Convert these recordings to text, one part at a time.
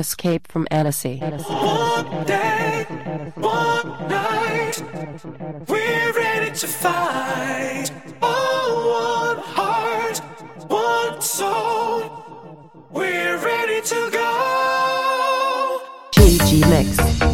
Escape from Annecy. We're ready to fight. All one heart, one soul, we're ready to go. GG Mix.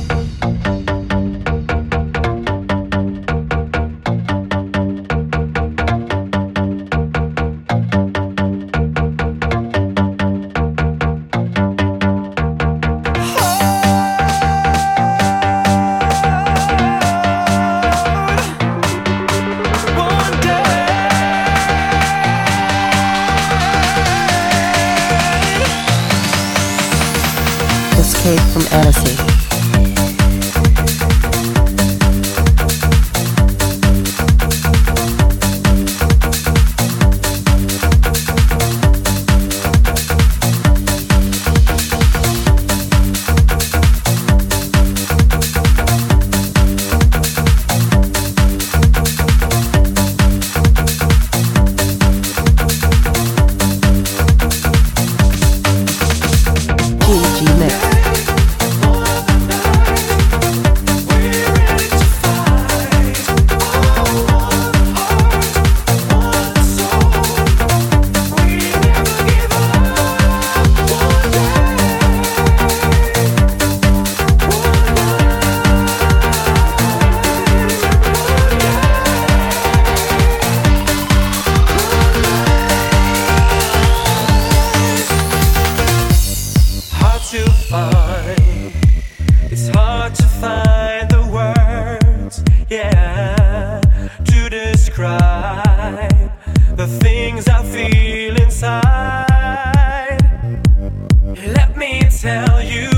tell you,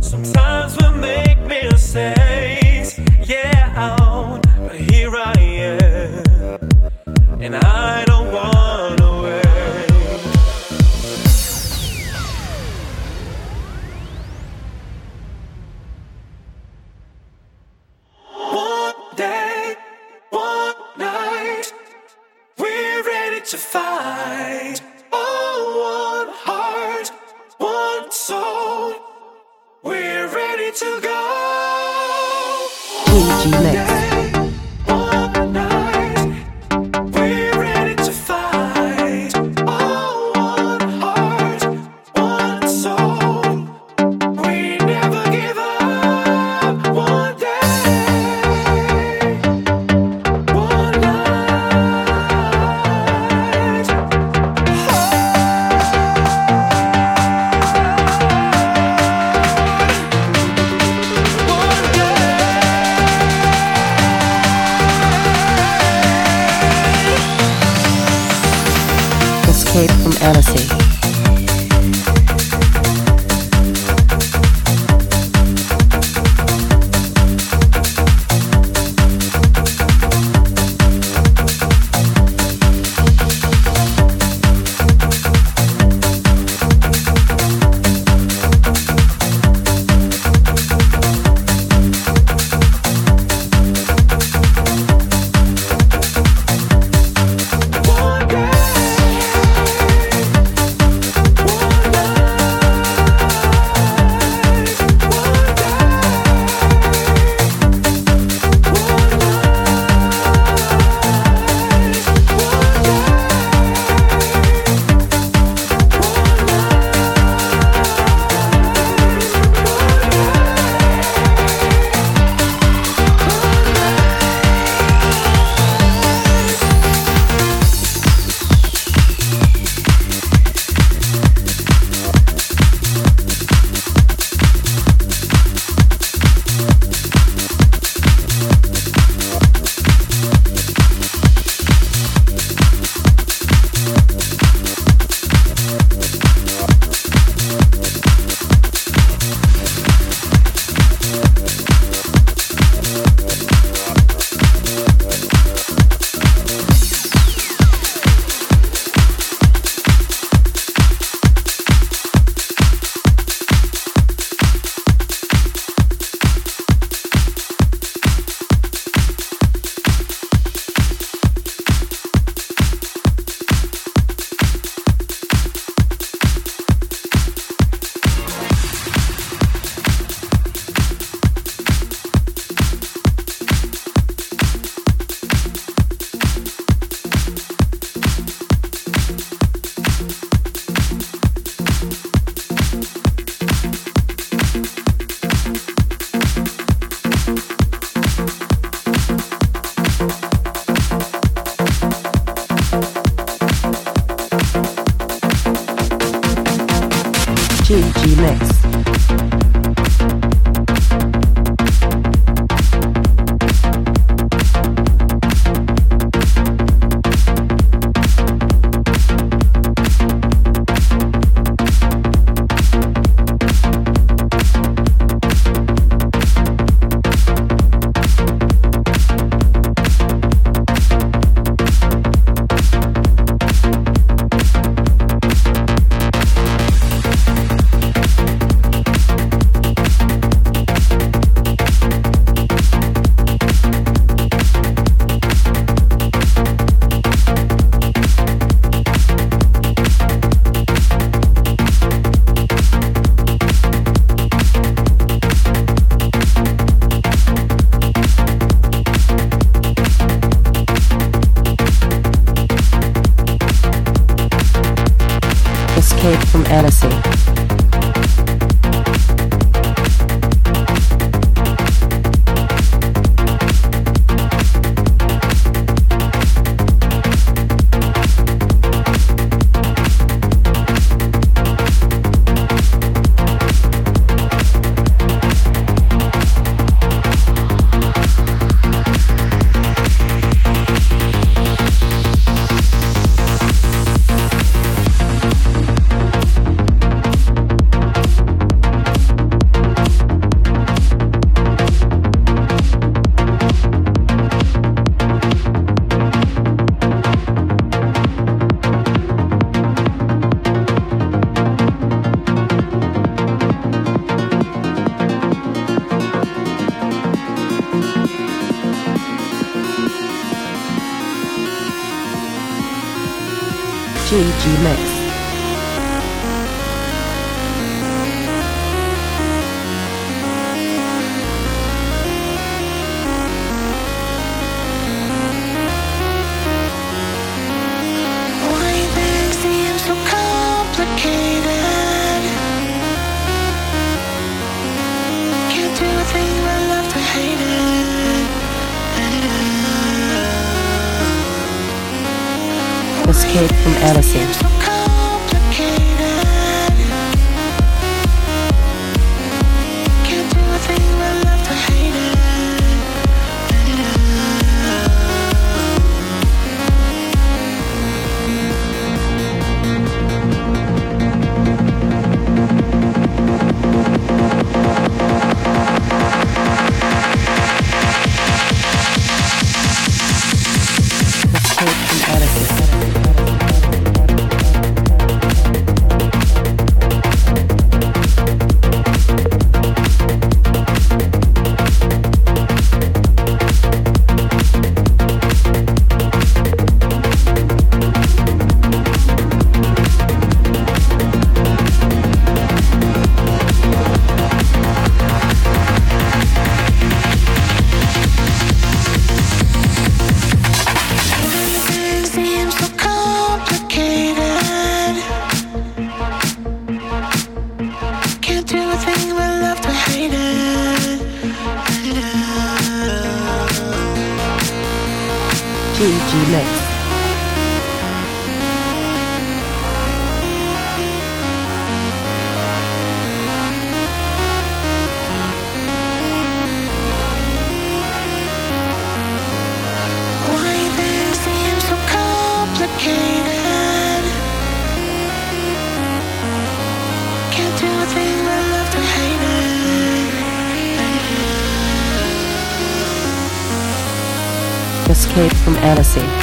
sometimes we make mistakes. Yeah, but here I am, and I. Escape from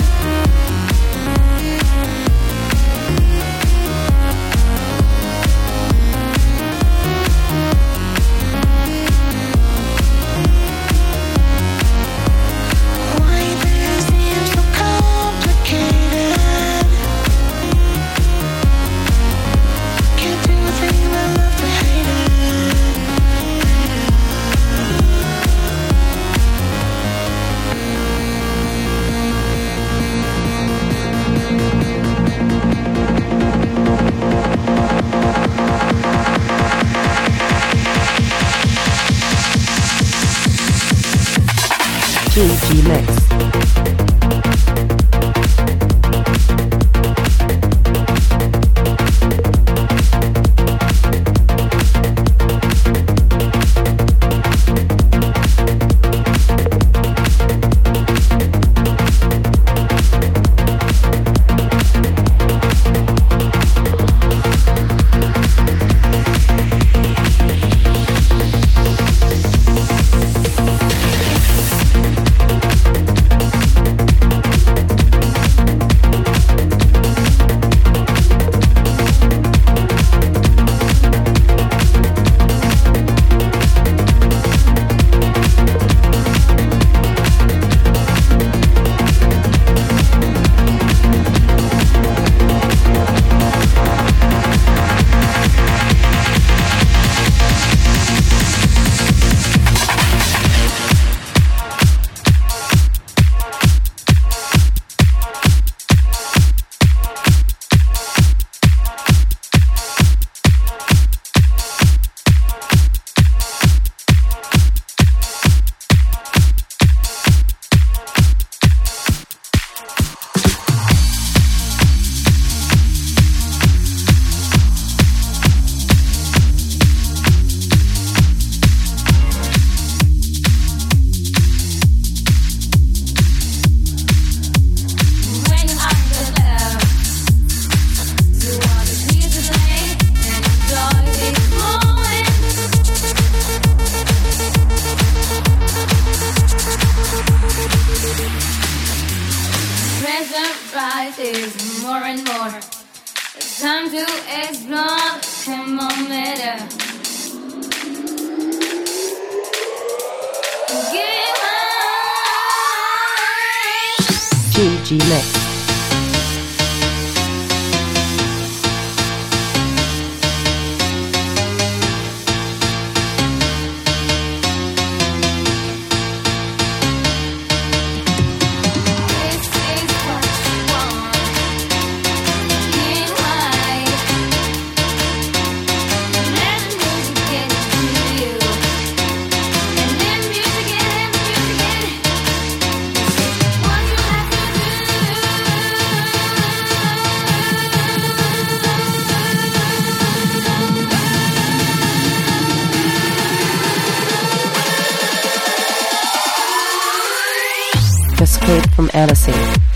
is more and more. It's time to explore the thermometer. Give G Mix. Odyssey.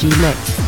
GG Mix.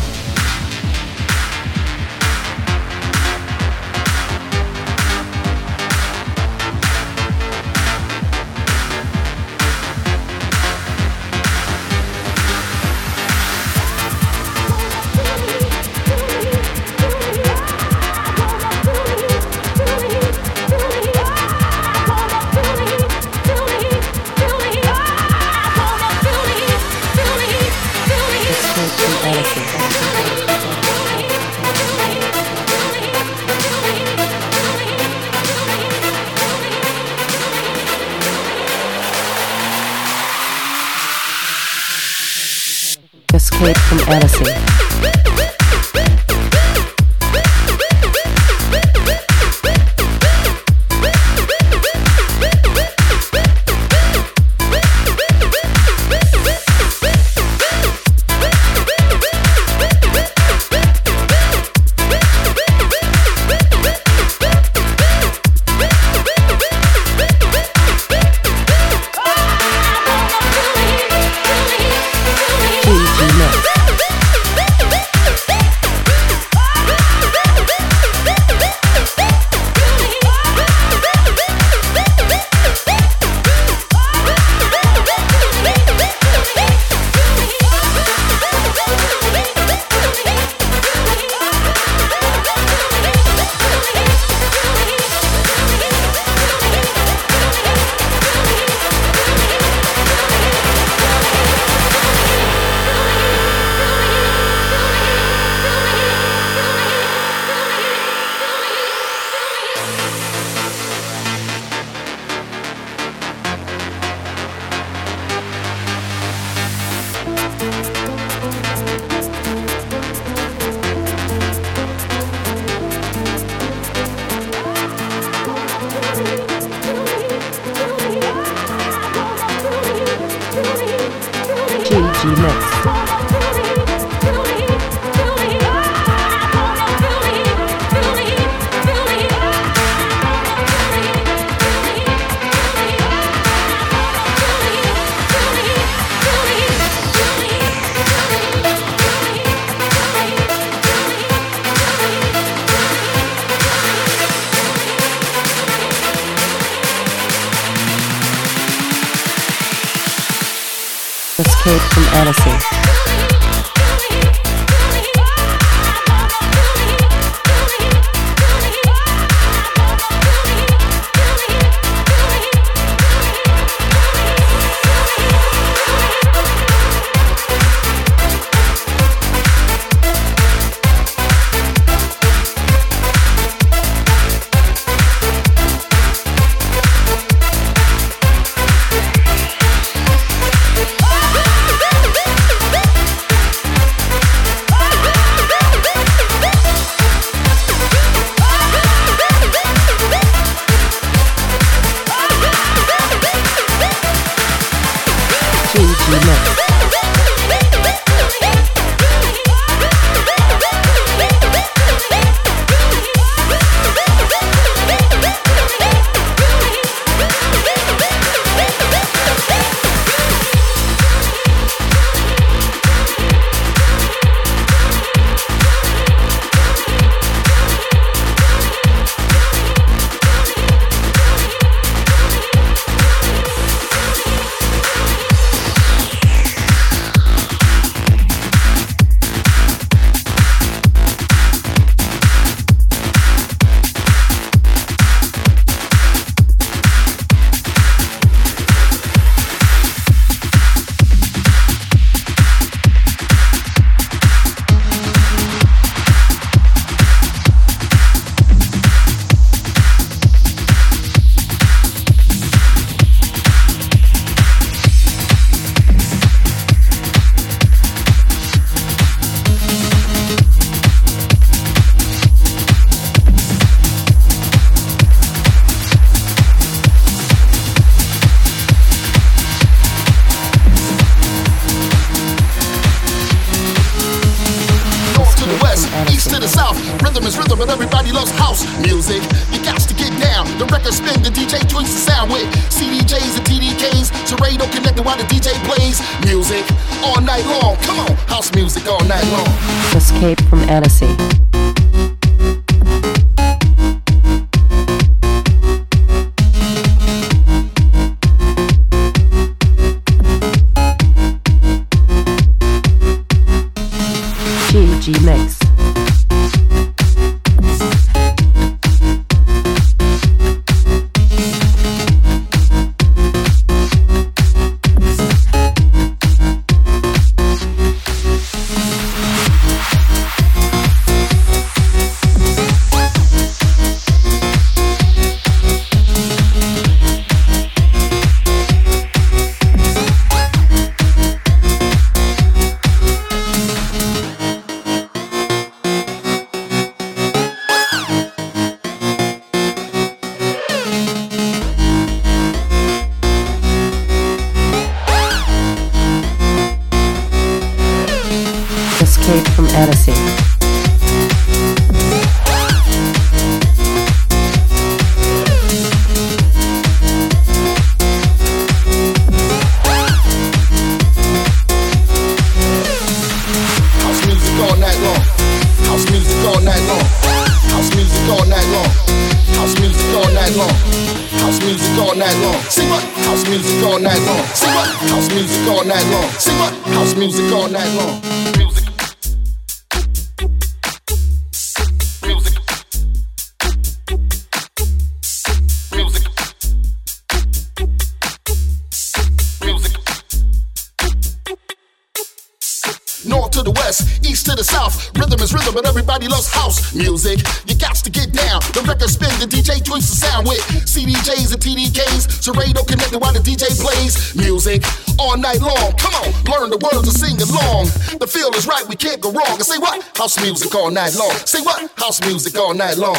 We can't go wrong. And say what? House music all night long. Say what? House music all night long.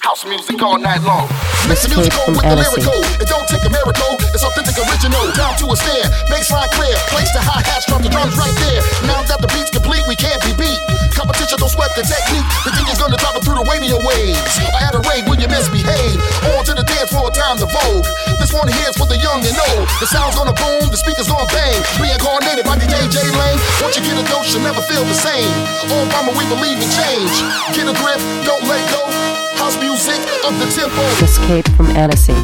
House music all night long. Mix the music on from with the lyrical. It don't take a miracle. It's authentic, original. Down to a snare, bassline clear. Place the hi hats, drop the drums right there. Now that the beat's complete, we can't be beat. Competition don't sweat the technique. The DJ's gonna drop through the radio waves. Or at a rave when you misbehave. On to the dance floor, time to vogue. This one here's for the young and old. The sound's gonna boom, the speakers gonna bang. Reincarnated by DJ J Lane. Once you get a dose, you'll never feel the same. Oh, On Obama, we believe in change. Get a grip, don't let go. House music up the tempo. Escape from Annecy.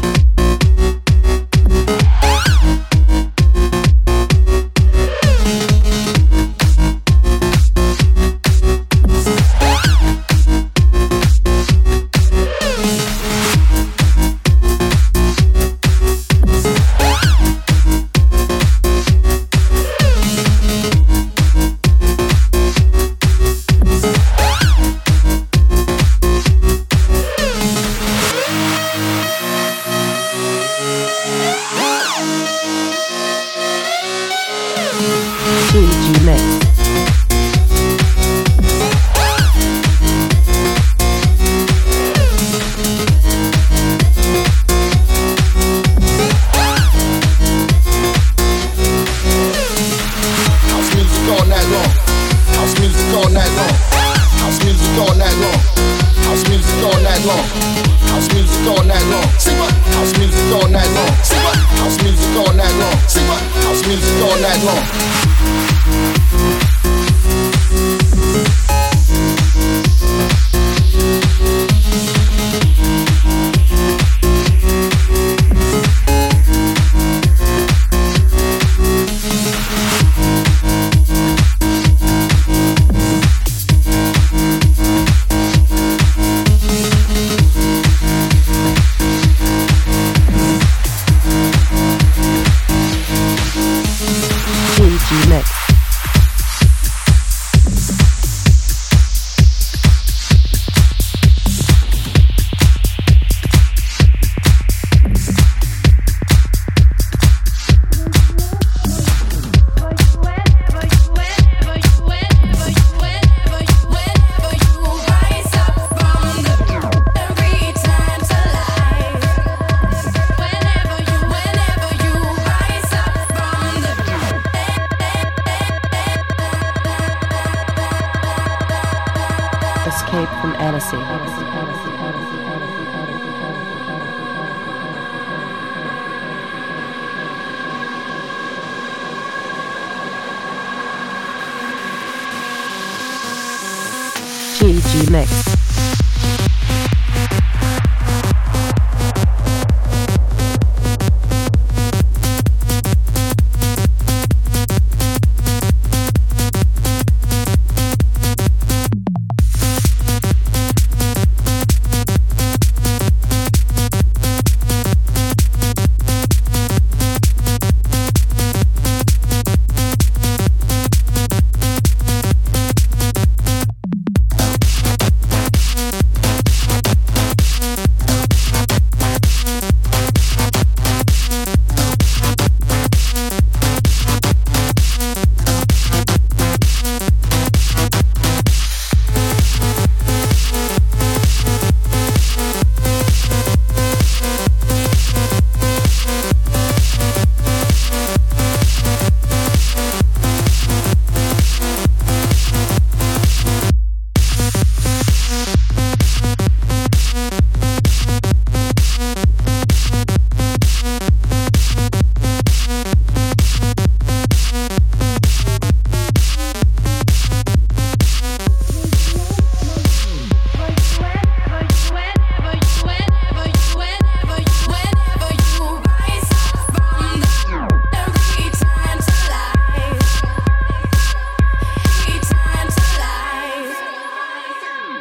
Mix.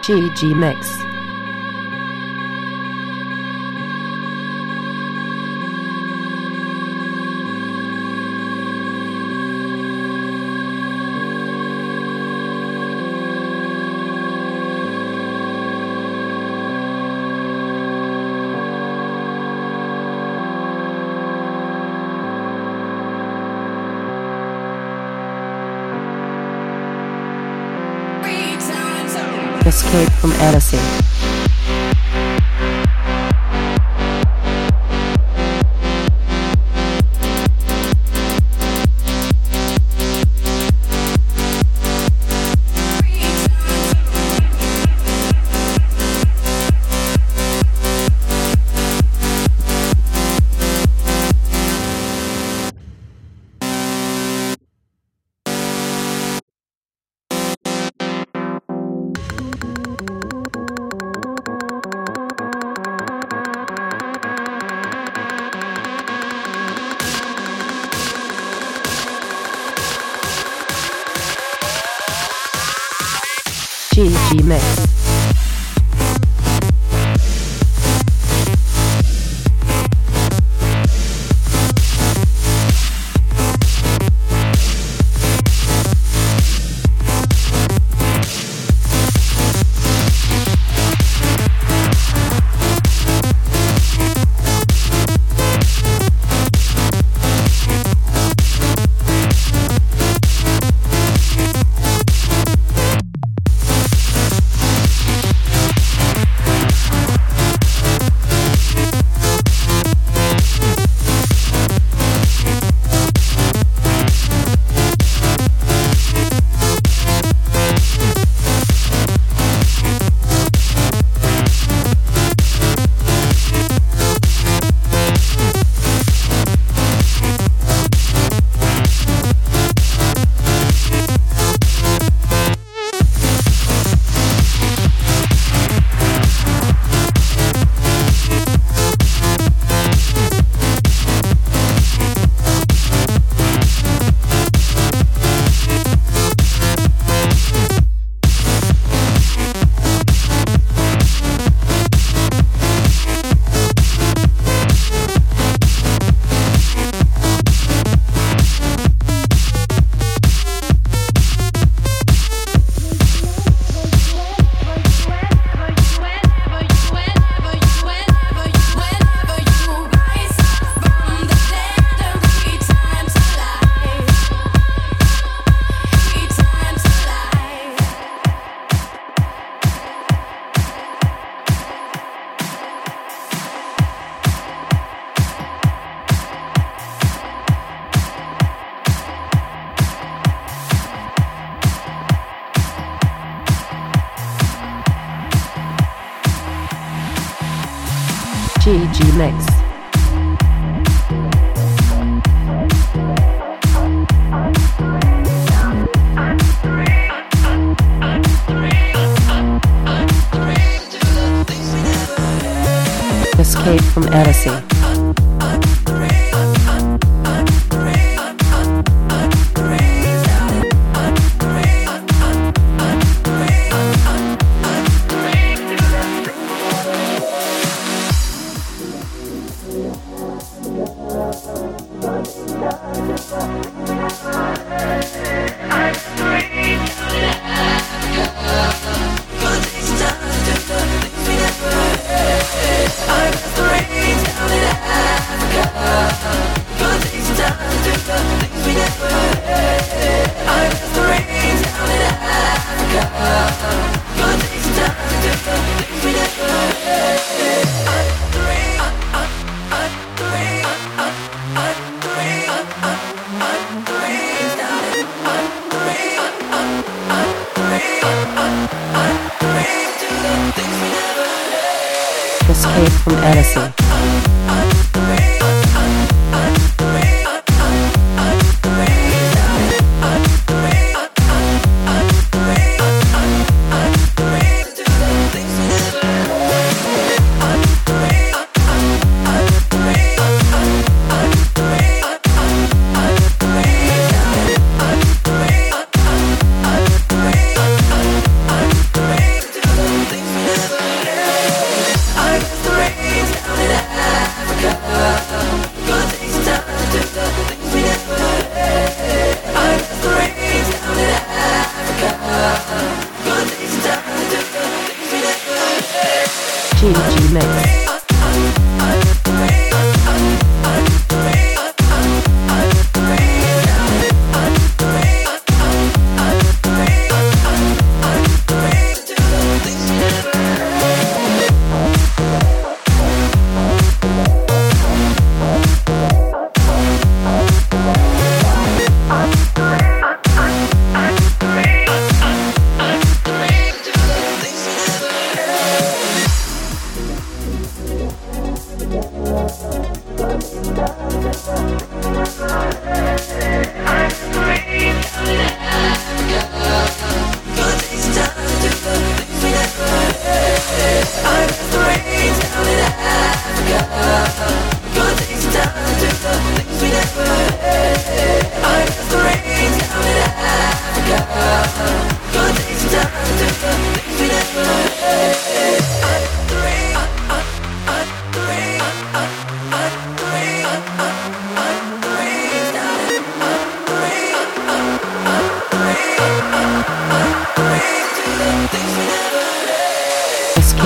GG Mix. Escape from Annecy. From Annecy.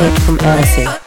Escape from Annecy.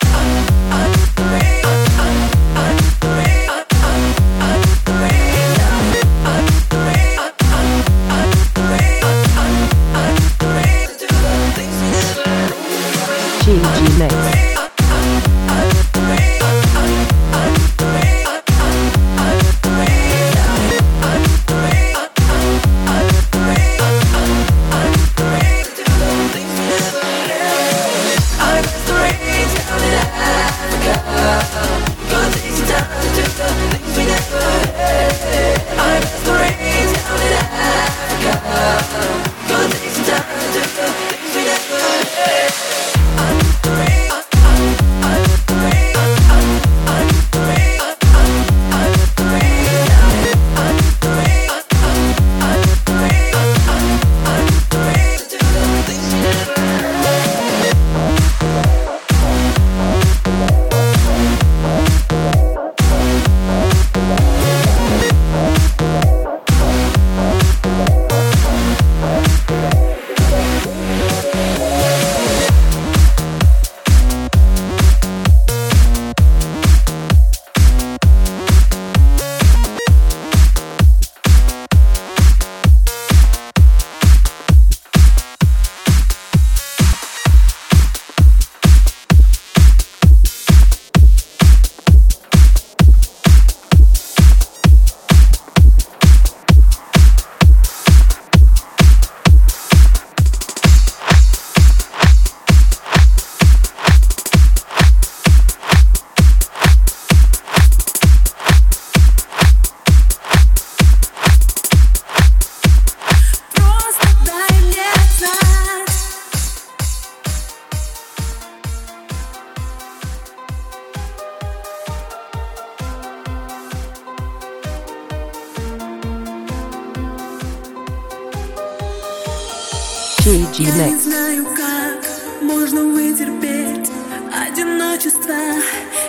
Я не знаю, как можно вытерпеть одиночество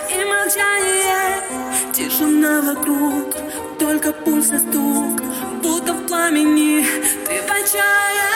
и молчание. Тишина вокруг, только пульс и стук, будто в пламени ты в отчаянии.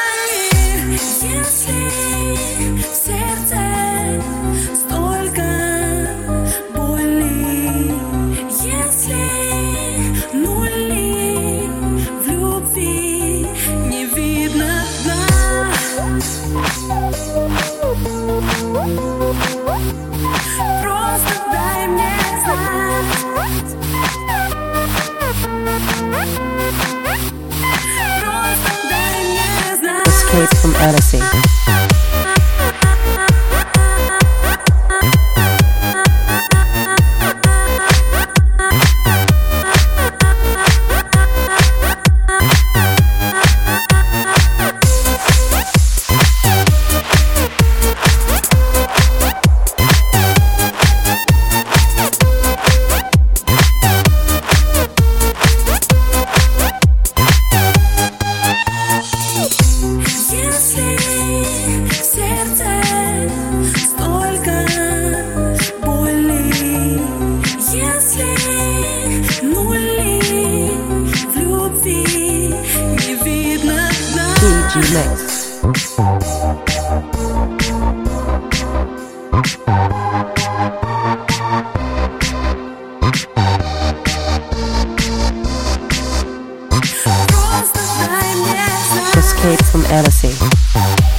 Annecy. Escape from Annecy.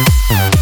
Mm-hmm.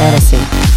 Escape from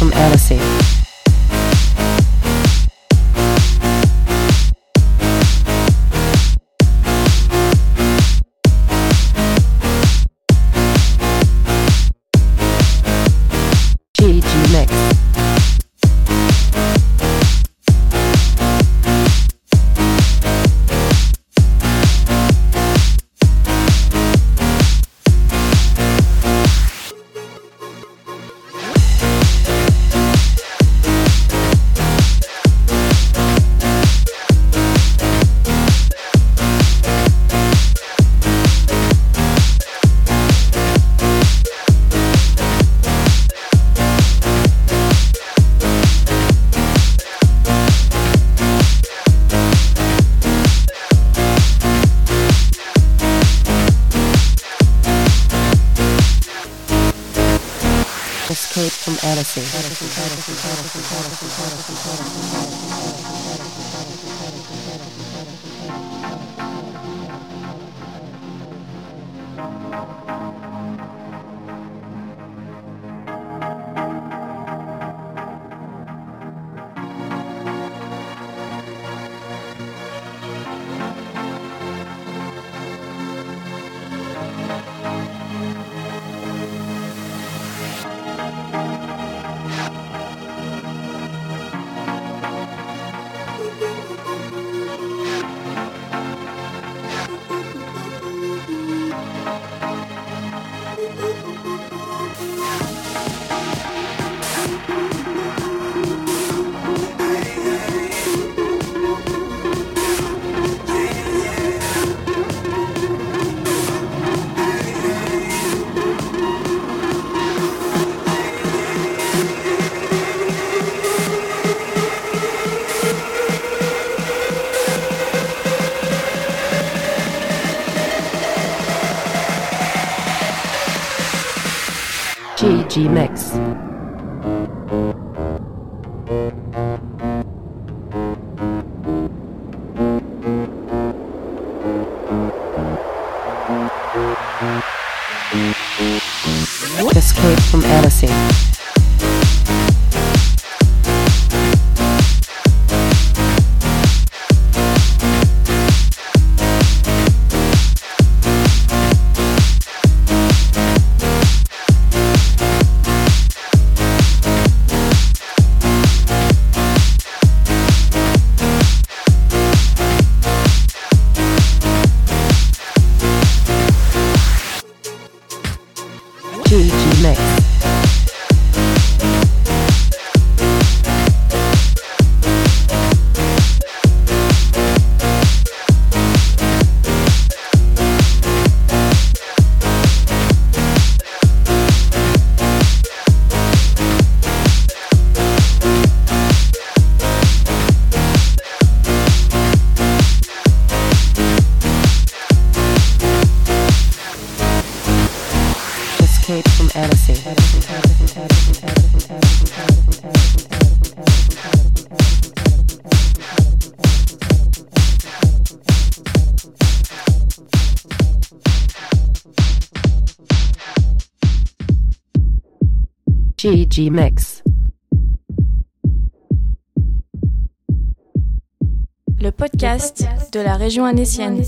from Odyssey. Mix. Le podcast, de la région annécienne.